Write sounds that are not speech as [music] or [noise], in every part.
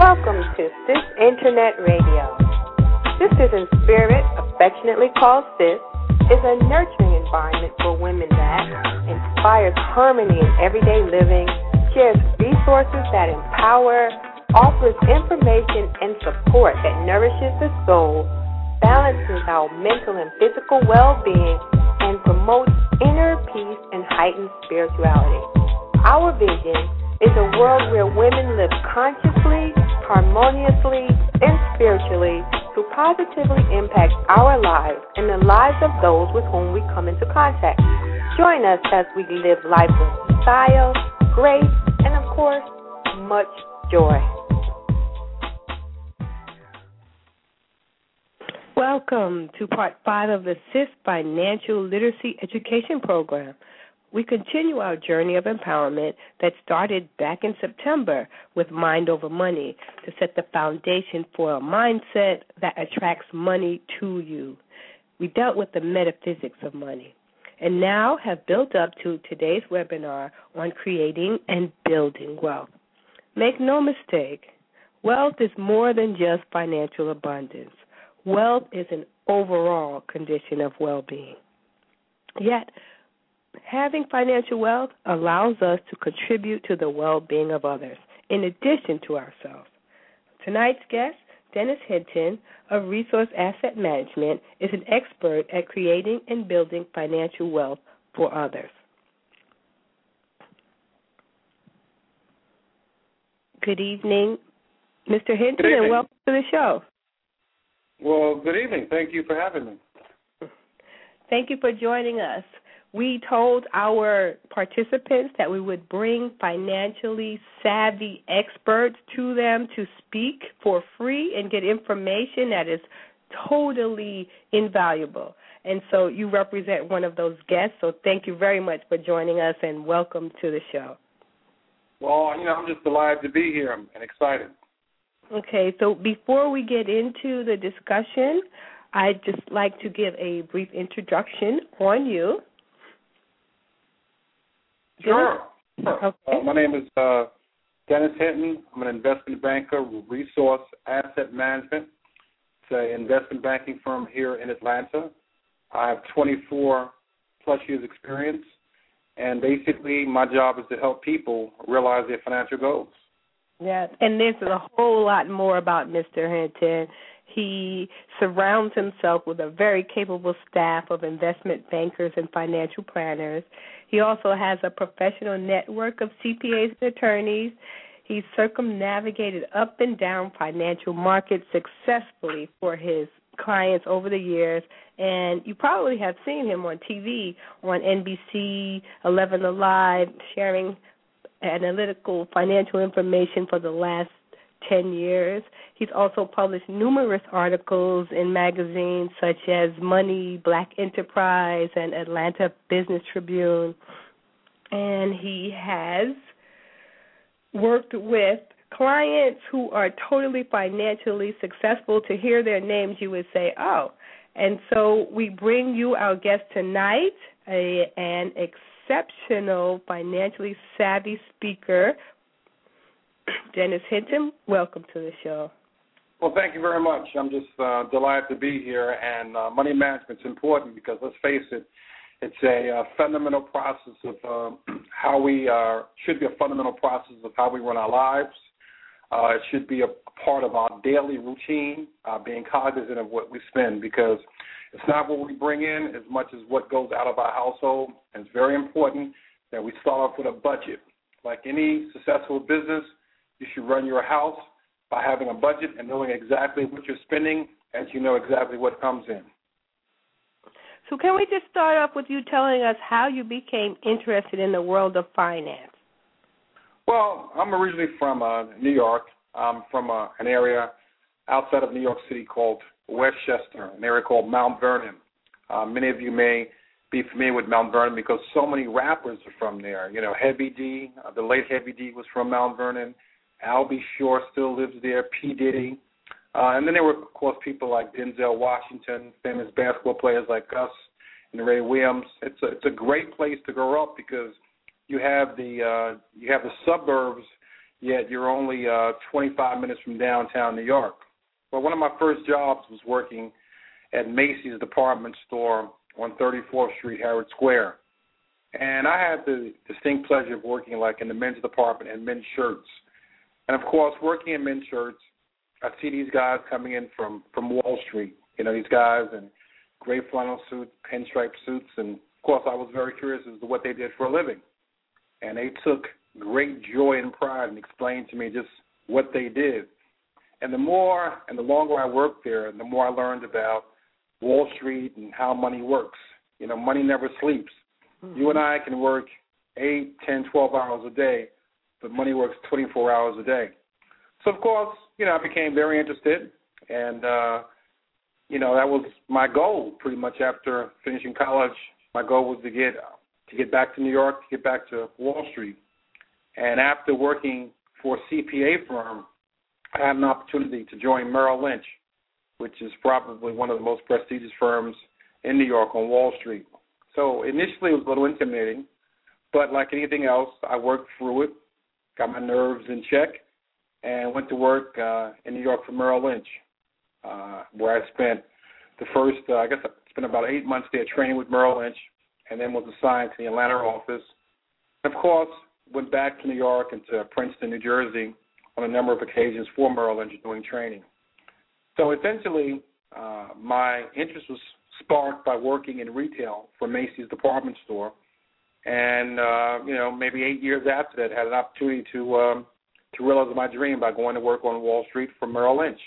Welcome to Sis Internet Radio. Sisters in Spirit, affectionately called Sis, is a nurturing environment for women that inspires harmony in everyday living, shares resources that empower, offers information and support that nourishes the soul, balances our mental and physical well being, and promotes inner peace and heightened spirituality. Our vision is a world where women live consciously, harmoniously, and spiritually to positively impact our lives and the lives of those with whom we come into contact. Join us as we live life with style, grace, and of course, much joy. Welcome to part five of the SIS Financial Literacy Education Program. We continue our journey of empowerment that started back in September with Mind Over Money to set the foundation for a mindset that attracts money to you. We dealt with the metaphysics of money and now have built up to today's webinar on creating and building wealth. Make no mistake, wealth is more than just financial abundance. Wealth is an overall condition of well being. Yet, having financial wealth allows us to contribute to the well being of others, in addition to ourselves. Tonight's guest, Dennis Hinton of Resource Asset Management, is an expert at creating and building financial wealth for others. Good evening, Mr. Hinton, evening. and welcome to the show. Well, good evening. Thank you for having me. Thank you for joining us. We told our participants that we would bring financially savvy experts to them to speak for free and get information that is totally invaluable. And so you represent one of those guests, so thank you very much for joining us and welcome to the show. Well, you know, I'm just delighted to be here and excited. Okay, so before we get into the discussion, I'd just like to give a brief introduction on you. Sure. sure. Okay. Uh, my name is uh, Dennis Hinton. I'm an investment banker with Resource Asset Management. It's an investment banking firm here in Atlanta. I have 24 plus years experience, and basically my job is to help people realize their financial goals. Yeah, and there's a whole lot more about Mr. Hinton. He surrounds himself with a very capable staff of investment bankers and financial planners. He also has a professional network of CPAs and attorneys. He's circumnavigated up and down financial markets successfully for his clients over the years, and you probably have seen him on TV on NBC 11 Alive, sharing analytical financial information for the last 10 years. He's also published numerous articles in magazines such as Money, Black Enterprise, and Atlanta Business Tribune. And he has worked with clients who are totally financially successful. To hear their names, you would say, oh. And so we bring you our guest tonight, a, an exceptional financially savvy speaker, Dennis Hinton. Welcome to the show. Well, thank you very much. I'm just uh, delighted to be here. And uh, money management's important because let's face it, it's a uh, fundamental process of uh, [clears throat] how we uh, should be a fundamental process of how we run our lives. Uh, it should be a part of our daily routine, uh, being cognizant of what we spend because it's not what we bring in as much as what goes out of our household. And it's very important that we start off with a budget. Like any successful business, you should run your house by having a budget and knowing exactly what you're spending as you know exactly what comes in. So, can we just start off with you telling us how you became interested in the world of finance? Well, I'm originally from uh, New York. I'm from uh, an area outside of New York City called Westchester, an area called Mount Vernon. Uh, many of you may be familiar with Mount Vernon because so many rappers are from there. You know, Heavy D, uh, the late Heavy D was from Mount Vernon. Al B. Sure still lives there. P. Diddy. Uh, and then there were, of course, people like Denzel Washington, famous basketball players like Gus and Ray Williams. It's a it's a great place to grow up because you have the uh, you have the suburbs yet you're only uh, 25 minutes from downtown New York. Well, one of my first jobs was working at Macy's department store on 34th Street, Herald Square. And I had the distinct pleasure of working like in the men's department and men's shirts. And of course, working in men's shirts, I see these guys coming in from from Wall Street. You know, these guys in gray flannel suits, pinstripe suits, and of course, I was very curious as to what they did for a living. And they took great joy and pride in explaining to me just what they did. And the more and the longer I worked there, the more I learned about Wall Street and how money works. You know, money never sleeps. Mm-hmm. You and I can work eight, ten, twelve hours a day, but money works 24 hours a day. So, of course, you know, I became very interested, and uh, you know, that was my goal pretty much after finishing college. My goal was to get to get back to New York, to get back to Wall Street. And after working for a CPA firm, I had an opportunity to join Merrill Lynch, which is probably one of the most prestigious firms in New York on Wall Street. So initially it was a little intimidating, but like anything else, I worked through it, got my nerves in check, and went to work uh, in New York for Merrill Lynch, uh, where I spent the first, uh, I guess, I spent about eight months there training with Merrill Lynch, and then was assigned to the Atlanta office. And of course, went back to New York and to Princeton, New Jersey, on a number of occasions for Merrill Lynch doing training. So essentially, uh, my interest was sparked by working in retail for Macy's department store, and uh, you know maybe eight years after that, had an opportunity to um, to realize my dream by going to work on Wall Street for Merrill Lynch.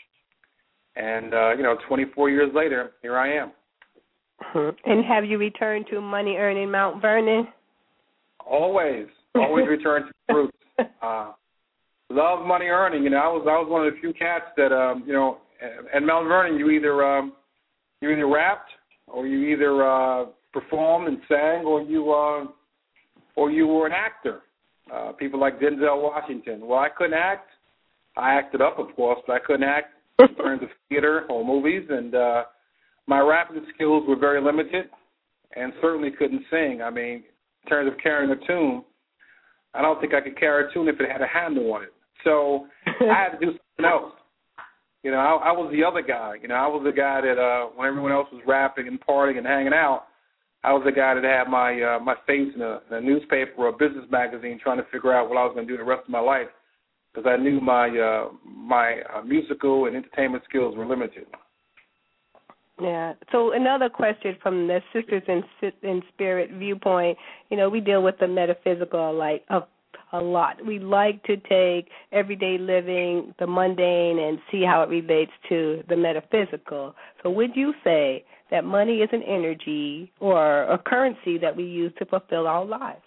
And uh, you know, 24 years later, here I am. [laughs] And have you returned to money earning Mount Vernon? Always, always return to the roots. [laughs] Uh, love money earning. You know, I was I was one of the few cats that um, you know, at Mount Vernon, you either um, you either rapped or you either uh, performed and sang, or you uh, or you were an actor. Uh, people like Denzel Washington. Well, I couldn't act. I acted up, of course, but I couldn't act in terms of theater or movies, and uh, my rapping skills were very limited, and certainly couldn't sing. I mean, in terms of carrying a tune, I don't think I could carry a tune if it had a handle on it. So I had to do something else. You know, I, I was the other guy. You know, I was the guy that uh, when everyone else was rapping and partying and hanging out, I was the guy that had my uh, my face in a, in a newspaper or a business magazine, trying to figure out what I was going to do the rest of my life, because I knew my uh, my uh, musical and entertainment skills were limited. Yeah. So another question from the Sisters in, in Spirit viewpoint, you know, we deal with the metaphysical like of a lot. We like to take everyday living, the mundane, and see how it relates to the metaphysical. So, would you say that money is an energy or a currency that we use to fulfill our lives?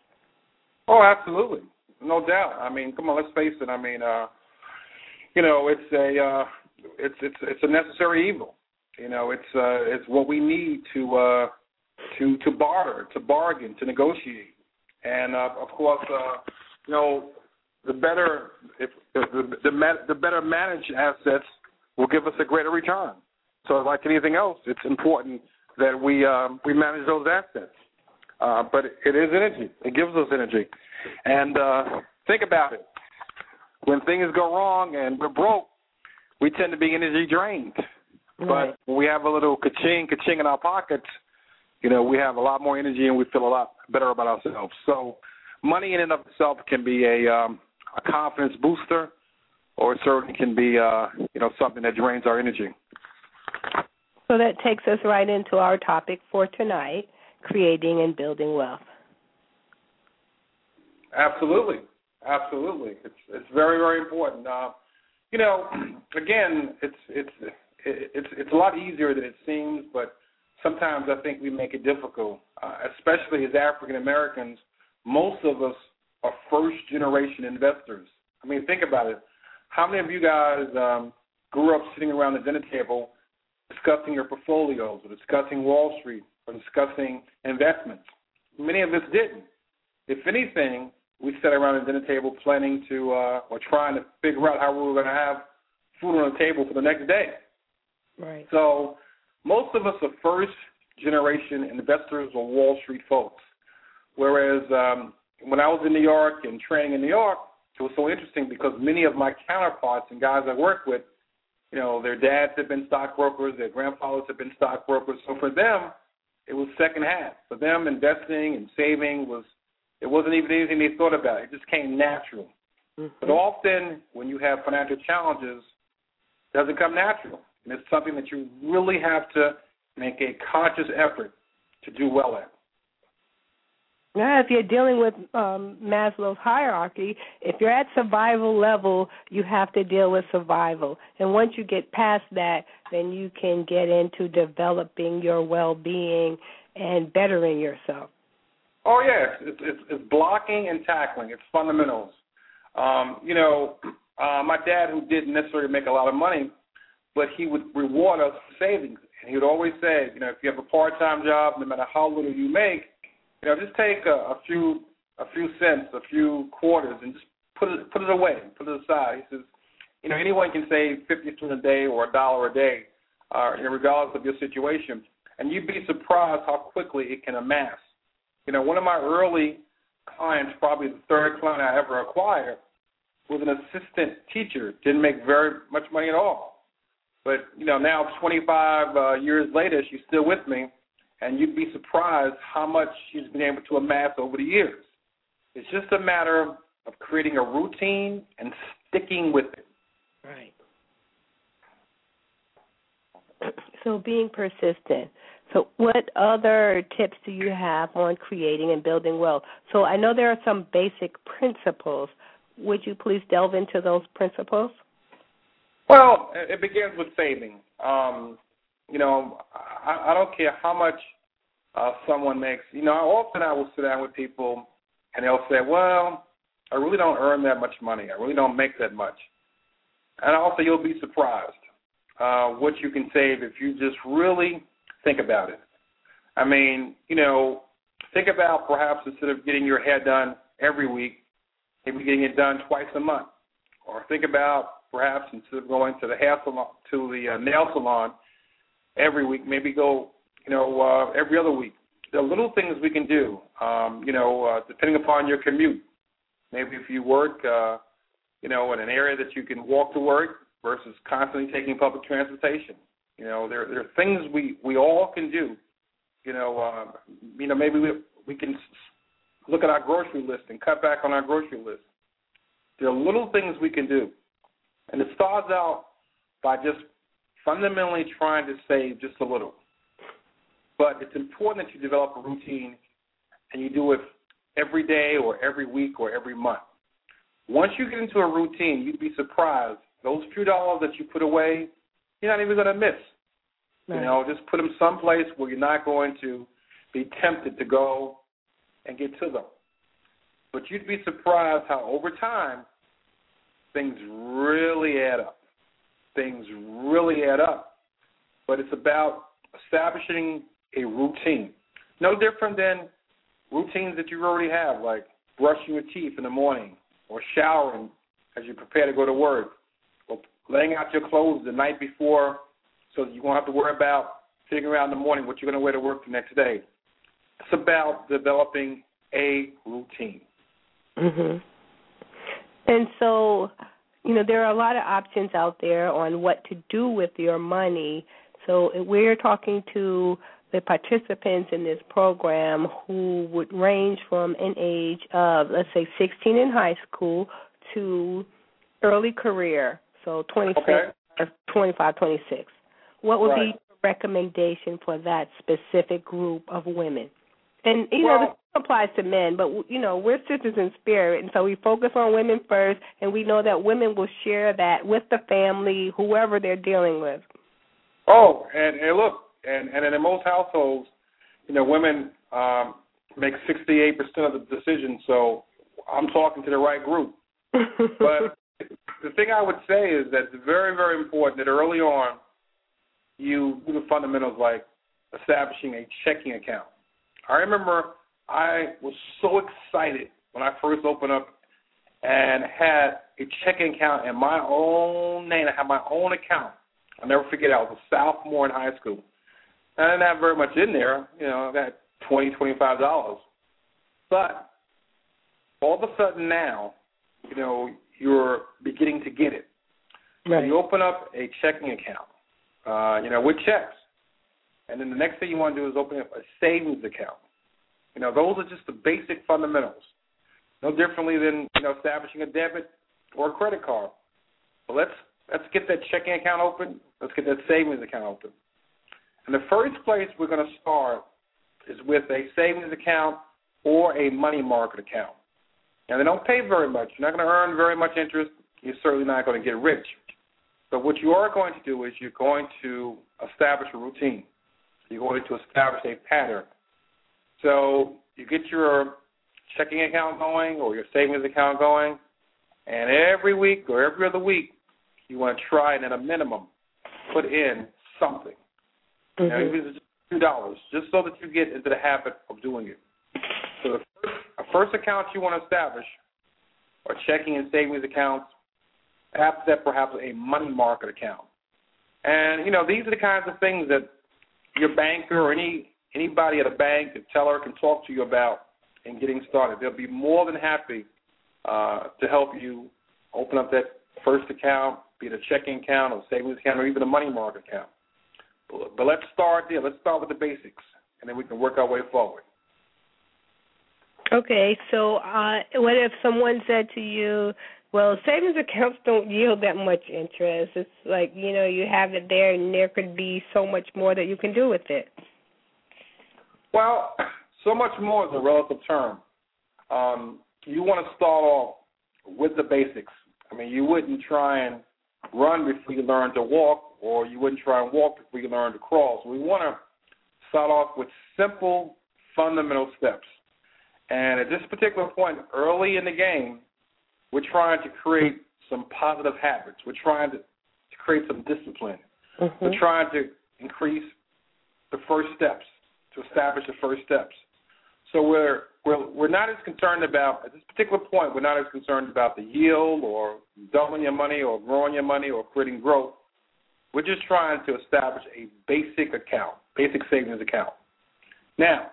Oh, absolutely, no doubt. I mean, come on, let's face it. I mean, uh, you know, it's a uh, it's it's it's a necessary evil. You know, it's uh, it's what we need to uh, to to barter, to bargain, to negotiate, and uh, of course, uh, you know, the better if the the, the, the better managed assets will give us a greater return. So, like anything else, it's important that we um, we manage those assets. Uh, but it is energy. It gives us energy. And uh, think about it. When things go wrong and we're broke, we tend to be energy drained. Right. But when we have a little ka-ching, ka-ching in our pockets, you know, we have a lot more energy and we feel a lot better about ourselves. So money in and of itself can be a um, a confidence booster, or it certainly can be uh, you know something that drains our energy. So that takes us right into our topic for tonight: creating and building wealth. Absolutely, absolutely. It's it's very very important. Uh, you know, [clears throat] again, it's it's it's it's a lot easier than it seems, but sometimes I think we make it difficult, uh, especially as African Americans most of us are first generation investors. I mean, think about it. How many of you guys um, grew up sitting around the dinner table discussing your portfolios or discussing Wall Street or discussing investments? Many of us didn't. If anything, we sat around the dinner table planning to uh, or trying to figure out how we were going to have food on the table for the next day. Right. So most of us are first generation investors or Wall Street folks. Whereas um, when I was in New York and training in New York, it was so interesting because many of my counterparts and guys I worked with, you know, their dads have been stockbrokers, their grandfathers have been stockbrokers. So for them, it was second hand. For them, investing and saving was it wasn't even anything they thought about. It just came natural. Mm-hmm. But often, when you have financial challenges, it doesn't come natural. And it's something that you really have to make a conscious effort to do well at. Now, if you're dealing with um, Maslow's hierarchy, if you're at survival level, you have to deal with survival. And once you get past that, then you can get into developing your well-being and bettering yourself. Oh yes, it's it's, it's blocking and tackling. It's fundamentals. Um, you know, uh, my dad, who didn't necessarily make a lot of money, but he would reward us for savings, and he would always say, you know, if you have a part-time job, no matter how little you make, you know, just take a, a few a few cents, a few quarters, and just put it put it away, put it aside. He says, you know, anyone can save fifty cents a day or a dollar a day, uh, regardless of your situation, and you'd be surprised how quickly it can amass. You know, one of my early clients, probably the third client I ever acquired, was an assistant teacher. Didn't make very much money at all, but you know, now 25 uh, years later, she's still with me and you'd be surprised how much she's been able to amass over the years. It's just a matter of creating a routine and sticking with it. Right. [clears throat] So being persistent. So what other tips do you have on creating and building wealth? So I know there are some basic principles. Would you please delve into those principles? Well, it begins with saving. Um, you know, I, I don't care how much uh, someone makes. You know, often I will sit down with people and they'll say, "Well, I really don't earn that much money. I really don't make that much." And also, you'll be surprised uh, what you can save if you just really think about it. I mean, you know, think about perhaps instead of getting your hair done every week, maybe getting it done twice a month, or think about perhaps instead of going to the hair salon to the uh, nail salon every week, maybe go, you know, uh, every other week. Are little things we can do, um, you know, uh, depending upon your commute. Maybe if you work, uh, you know, in an area that you can walk to work versus constantly taking public transportation. You know, there there are things we we all can do. You know, uh, you know, maybe we we can look at our grocery list and cut back on our grocery list. There are little things we can do, and it starts out by just fundamentally trying to save just a little. But it's important that you develop a routine and you do it every day or every week or every month. Once you get into a routine, you'd be surprised. Those few dollars that you put away, you're not even going to miss. Right. You know, just put them someplace where you're not going to be tempted to go and get to them. But you'd be surprised how over time things really add up things really add up. But it's about establishing a routine. No different than routines that you already have, like brushing your teeth in the morning or showering as you prepare to go to work or laying out your clothes the night before so that you won't have to worry about figuring out in the morning what you're going to wear to work the next day. It's about developing a routine. Mhm. And so you know there are a lot of options out there on what to do with your money so we're talking to the participants in this program who would range from an age of let's say 16 in high school to early career so 26 okay. 25 26 what would right. be recommendation for that specific group of women and you well, know, this applies to men, but you know, we're sisters in spirit, and so we focus on women first, and we know that women will share that with the family, whoever they're dealing with. Oh, and, and look, and and in most households, you know, women um, make sixty-eight percent of the decision. So I'm talking to the right group. [laughs] but the thing I would say is that it's very, very important that early on you do the fundamentals like establishing a checking account. I remember I was so excited when I first opened up and had a checking account in my own name. I had my own account. I'll never forget. I was a sophomore in high school. I didn't have very much in there. You know, I got twenty, twenty-five dollars. But all of a sudden now, you know you're beginning to get it. Right. So you open up a checking account, uh, you know, with checks, and then the next thing you want to do is open up a savings account. You know, those are just the basic fundamentals. No differently than you know establishing a debit or a credit card. But let's let's get that checking account open. Let's get that savings account open. And the first place we're going to start is with a savings account or a money market account. Now, they don't pay very much. You're not going to earn very much interest. You're certainly not going to get rich. But what you are going to do is you're going to establish a routine. You're going to establish a pattern. So you get your checking account going or your savings account going, and every week or every other week, you want to try and at a minimum put in something. Mm-hmm. Now, even if it's two dollars, just so that you get into the habit of doing it. So the first, a first account you want to establish are checking and savings accounts. After that, perhaps a money market account. And you know, these are the kinds of things that your banker or any anybody at a bank, a teller, can talk to you about in getting started. They'll be more than happy uh, to help you open up that first account, be it a checking account or savings account or even a money market account. But, but let's start there. Let's start with the basics, and then we can work our way forward. Okay, so uh, what if someone said to you, well, savings accounts don't yield that much interest. It's like, you know, you have it there and there could be so much more that you can do with it. Well, [clears throat] so much more is a relative term. Um, you want to start off with the basics. I mean, you wouldn't try and run before you learn to walk, or you wouldn't try and walk before you learn to crawl. So we want to start off with simple, fundamental steps. And at this particular point, early in the game, we're trying to create some positive habits. We're trying to, to create some discipline. Mm-hmm. We're trying to increase the first steps, to establish the first steps. So we're we're we're not as concerned about at this particular point. We're not as concerned about the yield or doubling your money or growing your money or creating growth. We're just trying to establish a basic account, basic savings account. Now,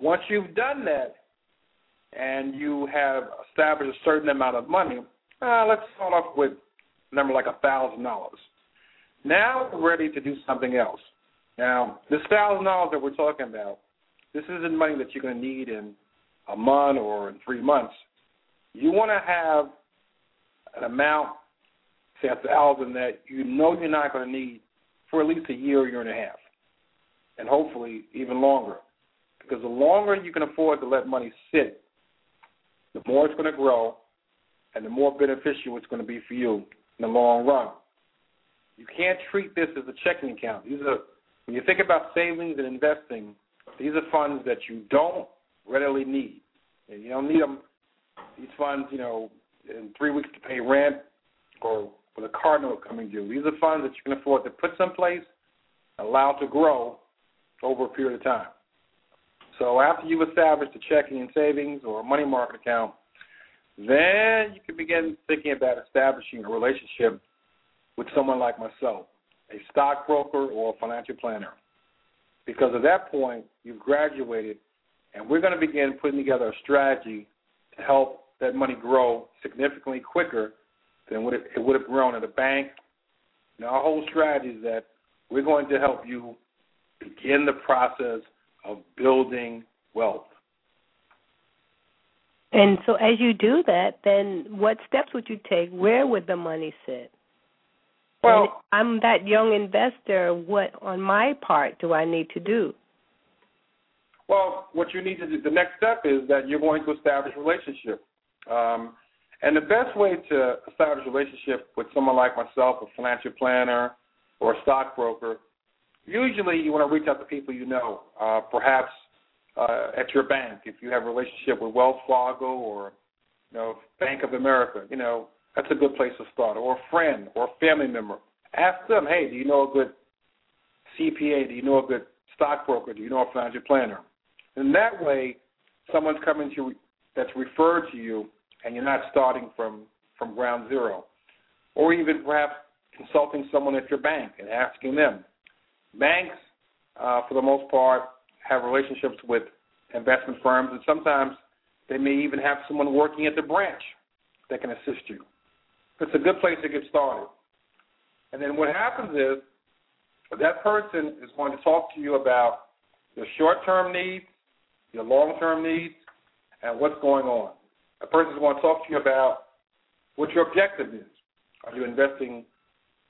once you've done that, and you have established a certain amount of money, uh, let's start off with a number like a thousand dollars. Now we're ready to do something else. Now, this thousand dollars that we're talking about, this isn't money that you're going to need in a month or in three months. You want to have an amount, say a thousand, that you know you're not going to need for at least a year, or year and a half, and hopefully even longer. Because the longer you can afford to let money sit the more it's going to grow and the more beneficial it's going to be for you in the long run. You can't treat this as a checking account. These are when you think about savings and investing, these are funds that you don't readily need. You don't need them. These funds, you know, in three weeks to pay rent or with a car note coming due. These are funds that you can afford to put someplace, allow to grow over a period of time. So after you've established a checking and savings or a money market account, then you can begin thinking about establishing a relationship with someone like myself, a stockbroker or a financial planner. Because at that point, you've graduated, and we're going to begin putting together a strategy to help that money grow significantly quicker than what it, it would have grown at a bank. Now, our whole strategy is that we're going to help you begin the process of building wealth. And so, as you do that, then what steps would you take? Where would the money sit? Well, and I'm that young investor. What on my part do I need to do? Well, what you need to do, the next step is that you're going to establish a relationship. Um, and the best way to establish a relationship with someone like myself, a financial planner or a stockbroker, usually you want to reach out to people you know, uh, perhaps uh, at your bank if you have a relationship with Wells Fargo or you know Bank of America. You know that's a good place to start, or a friend or a family member. Ask them, hey, do you know a good CPA? Do you know a good stockbroker? Do you know a financial planner? And that way, someone's coming to you that's referred to you, and you're not starting from from ground zero, or even perhaps consulting someone at your bank and asking them. Banks, uh, for the most part, have relationships with investment firms, and sometimes they may even have someone working at the branch that can assist you. It's a good place to get started. And then what happens is that person is going to talk to you about your short-term needs, your long-term needs, and what's going on. A person is going to talk to you about what your objective is. Are you investing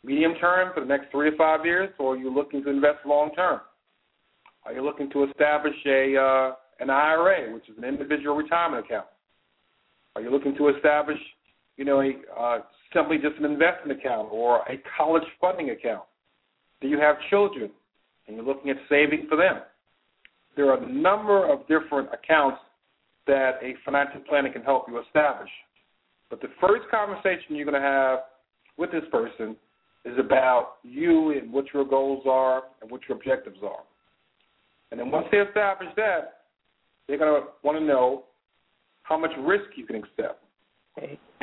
medium term for the next three to five years, or are you looking to invest long term? Are you looking to establish a uh, an IRA, which is an individual retirement account? Are you looking to establish, you know, a uh, simply just an investment account or a college funding account? Do you have children and you're looking at saving for them? There are a number of different accounts that a financial planner can help you establish. But the first conversation you're going to have with this person is about you and what your goals are and what your objectives are. And then once they establish that, they're going to want to know how much risk you can accept.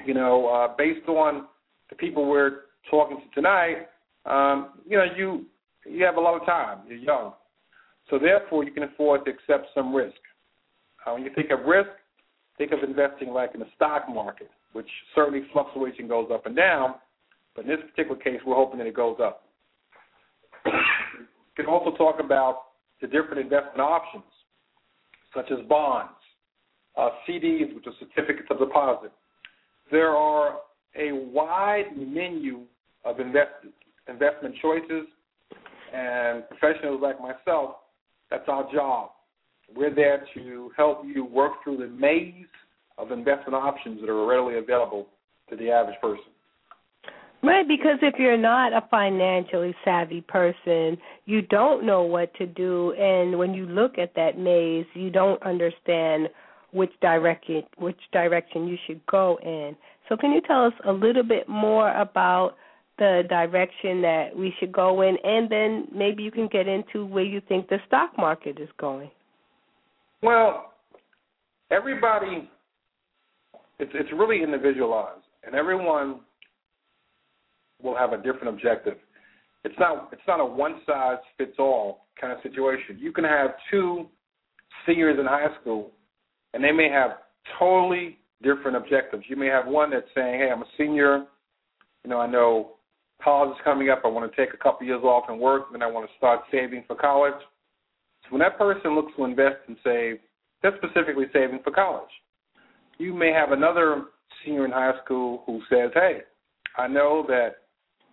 You know, uh, based on the people we're talking to tonight, um, you know, you you have a lot of time. You're young, so therefore you can afford to accept some risk. Uh, when you think of risk, think of investing like in the stock market, which certainly fluctuates and goes up and down. But in this particular case, we're hoping that it goes up. we can also talk about the different investment options, such as bonds, uh, CDs, which are certificates of deposit. There are a wide menu of invest, investment choices, and professionals like myself, that's our job. We're there to help you work through the maze of investment options that are readily available to the average person. Right, because if you're not a financially savvy person, you don't know what to do, and when you look at that maze, you don't understand which direction which direction you should go in. So, can you tell us a little bit more about the direction that we should go in, and then maybe you can get into where you think the stock market is going? Well, everybody, it's it's really individualized, and everyone will have a different objective. It's not it's not a one size fits all kind of situation. You can have two seniors in high school and they may have totally different objectives. You may have one that's saying, Hey, I'm a senior, you know, I know college is coming up, I want to take a couple years off and work, and I want to start saving for college. So when that person looks to invest and save, they're specifically saving for college. You may have another senior in high school who says, Hey, I know that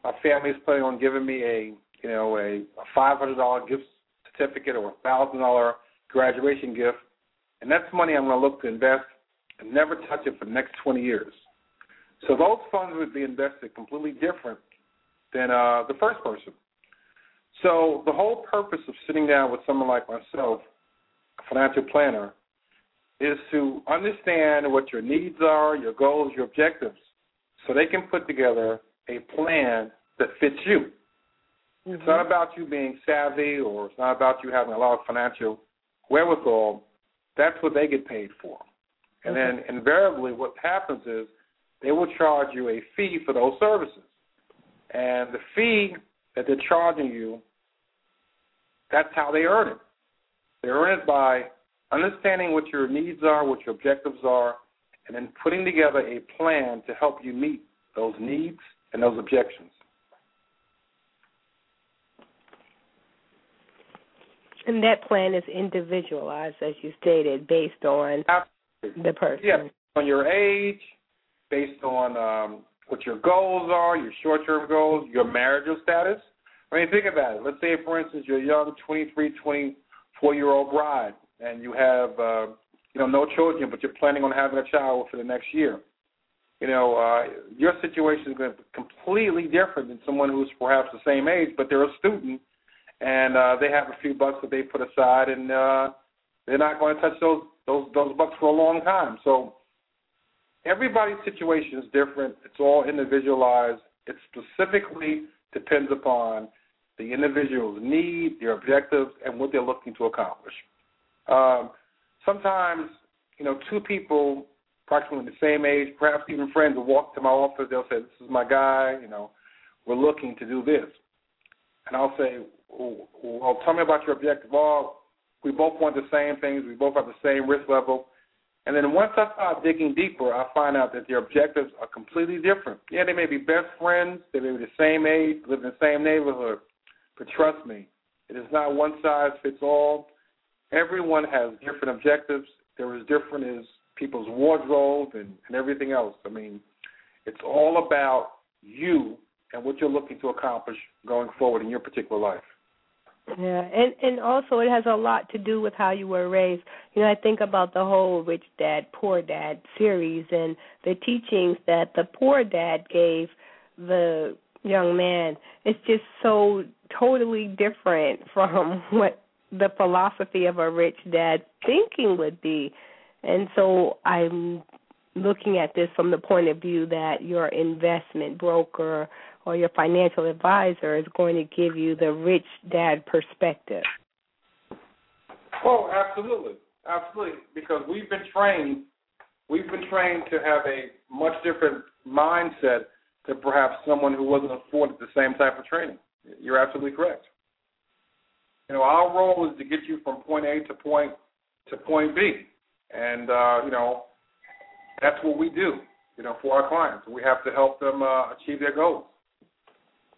my family is planning on giving me a you know a, a five hundred dollar gift certificate or a thousand dollar graduation gift, and that's money I'm going to look to invest and never touch it for the next twenty years. So those funds would be invested completely different than uh, the first person. So the whole purpose of sitting down with someone like myself, a financial planner, is to understand what your needs are, your goals, your objectives, so they can put together a plan that fits you. Mm-hmm. It's not about you being savvy or it's not about you having a lot of financial wherewithal. That's what they get paid for. And then invariably what happens is they will charge you a fee for those services. And the fee that they're charging you, that's how they earn it. They earn it by understanding what your needs are, what your objectives are, and then putting together a plan to help you meet those needs and those objections. And that plan is individualized, as you stated, based on Absolutely. the person. Yeah, on your age, based on um, what your goals are, your short-term goals, your marital status. I mean, think about it. Let's say, for instance, you're a young 23, 24-year-old bride, and you have, uh, you know, no children, but you're planning on having a child for the next year you know, uh, your situation is going to be completely different than someone who's perhaps the same age, but they're a student and uh, they have a few bucks that they put aside, and uh, they're not going to touch those those those bucks for a long time. So everybody's situation is different. It's all individualized. It specifically depends upon the individual's need, their objectives, and what they're looking to accomplish. Um, sometimes, you know, two people approximately the same age, perhaps even friends will walk to my office. They'll say, "This is my guy. You know, we're looking to do this," and I'll say, "Well, tell me about your objective." Well, we both want the same things. We both have the same risk level. And then once I start digging deeper, I find out that their objectives are completely different. Yeah, they may be best friends, they may be the same age, live in the same neighborhood, but trust me, it is not one size fits all. Everyone has different objectives. They're as different as people's wardrobe and, and everything else. I mean, it's all about you and what you're looking to accomplish going forward in your particular life. Yeah, and and also it has a lot to do with how you were raised. You know, I think about the whole rich dad poor dad series and the teachings that the poor dad gave the young man. It's just so totally different [laughs] from what the philosophy of a rich dad thinking would be. And so I'm looking at this from the point of view that your investment broker or your financial advisor is going to give you the rich dad perspective. Oh, absolutely, absolutely. Because we've been trained, we've been trained to have a much different mindset than perhaps someone who wasn't afforded the same type of training. You're absolutely correct. You know, our role is to get you from point A to point to point B, and uh, you know, that's what we do. You know, for our clients, we have to help them uh, achieve their goals.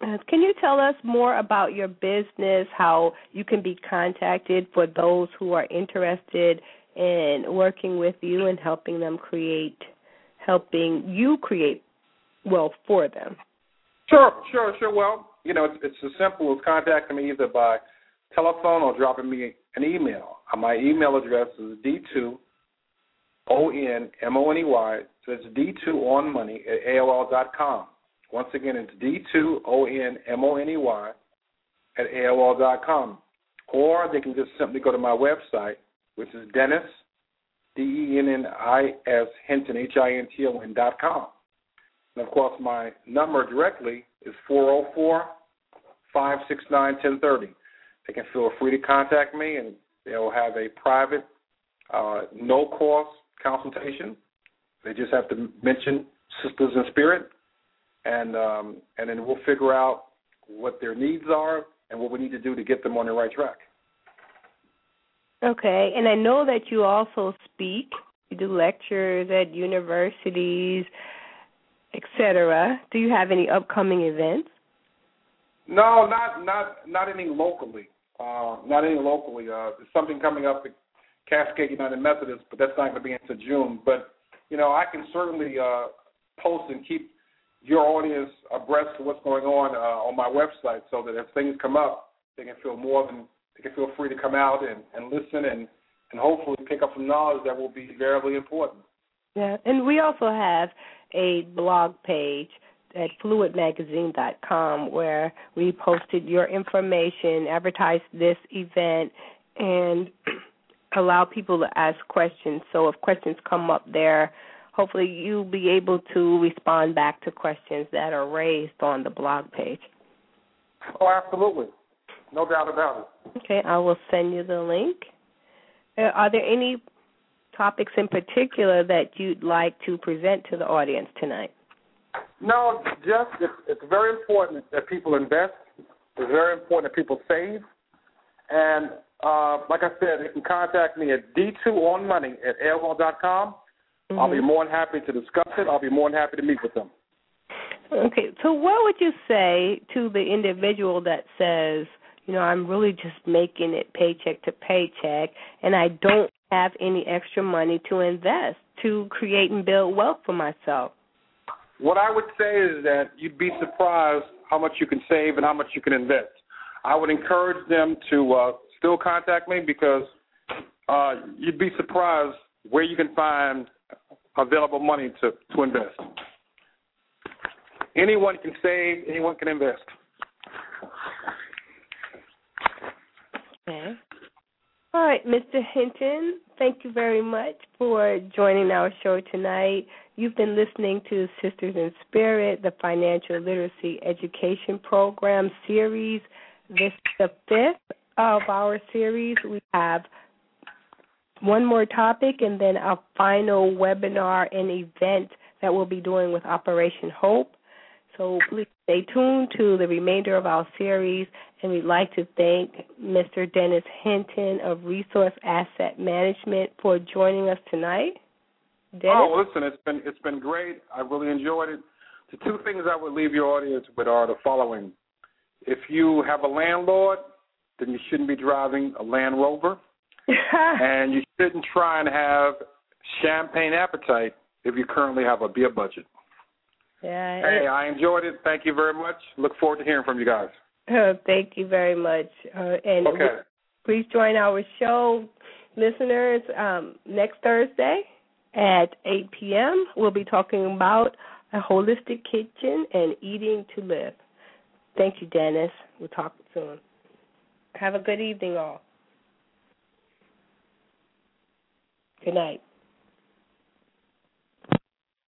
Uh, can you tell us more about your business, how you can be contacted for those who are interested in working with you and helping them create, helping you create wealth for them? Sure, sure, sure. Well, you know, it's, it's as simple as contacting me either by telephone or dropping me an email. My email address is d2 o n m o n e y. So it's d2 on money at aol dot com. Once again, it's D2ONMONEY at AOL.com. Or they can just simply go to my website, which is Dennis, D E N N I S, Hinton, H I N T O N dot com. And of course, my number directly is 404 569 1030. They can feel free to contact me, and they'll have a private, uh, no cost consultation. They just have to mention Sisters in Spirit, and um, and then we'll figure out what their needs are and what we need to do to get them on the right track. Okay, and I know that you also speak. You do lectures at universities, etc. Do you have any upcoming events? No, not not not any locally. Uh, not any locally. Uh, there's something coming up Cascade United Methodist, but that's not going to be until June. But you know, I can certainly uh, post and keep your audience abreast of what's going on uh, on my website, so that if things come up, they can feel more than they can feel free to come out and, and listen and and hopefully pick up some knowledge that will be very important. Yeah, and we also have a blog page at fluidmagazine.com where we posted your information, advertised this event, and allow people to ask questions. So if questions come up there, hopefully you'll be able to respond back to questions that are raised on the blog page. Oh, absolutely. No doubt about it. Okay, I will send you the link. Uh, are there any topics in particular that you'd like to present to the audience tonight? No, just it's, it's very important that people invest. It's very important that people save. And uh, like I said, you can contact me at d2onmoney at aol.com Mm-hmm. I'll be mm-hmm. more than happy to discuss it. I'll be more than happy to meet with them. Okay, so what would you say to the individual that says, you know, I'm really just making it paycheck to paycheck and I don't have any extra money to invest to create and build wealth for myself? What I would say is that you'd be surprised how much you can save and how much you can invest. I would encourage them to uh, still contact me because uh, you'd be surprised where you can find available money to, to invest. Anyone can save, anyone can invest. Okay. All right, Mr. Hinton, thank you very much for joining our show tonight. You've been listening to Sisters in Spirit, the Financial Literacy Education Program series. This is the fifth of our series. We have one more topic and then a final webinar and event that we'll be doing with Operation Hope. So please stay tuned to the remainder of our series, and we'd like to thank Mr. Dennis Hinton of Resource Asset Management for joining us tonight. Dennis? Oh, listen, it's been it's been great. I really enjoyed it. The two things I would leave your audience with are the following: If you have a landlord, then you shouldn't be driving a Land Rover, [laughs] and you shouldn't try and have champagne appetite if you currently have a beer budget. Yeah. Hey, I enjoyed it. Thank you very much. Look forward to hearing from you guys. Uh, [laughs] thank you very much. Uh, and okay. please join our show, listeners, um, next Thursday at 8 p.m. We'll be talking about a holistic kitchen and eating to live. Thank you, Dennis. We'll talk soon. Have a good evening, all. Good night.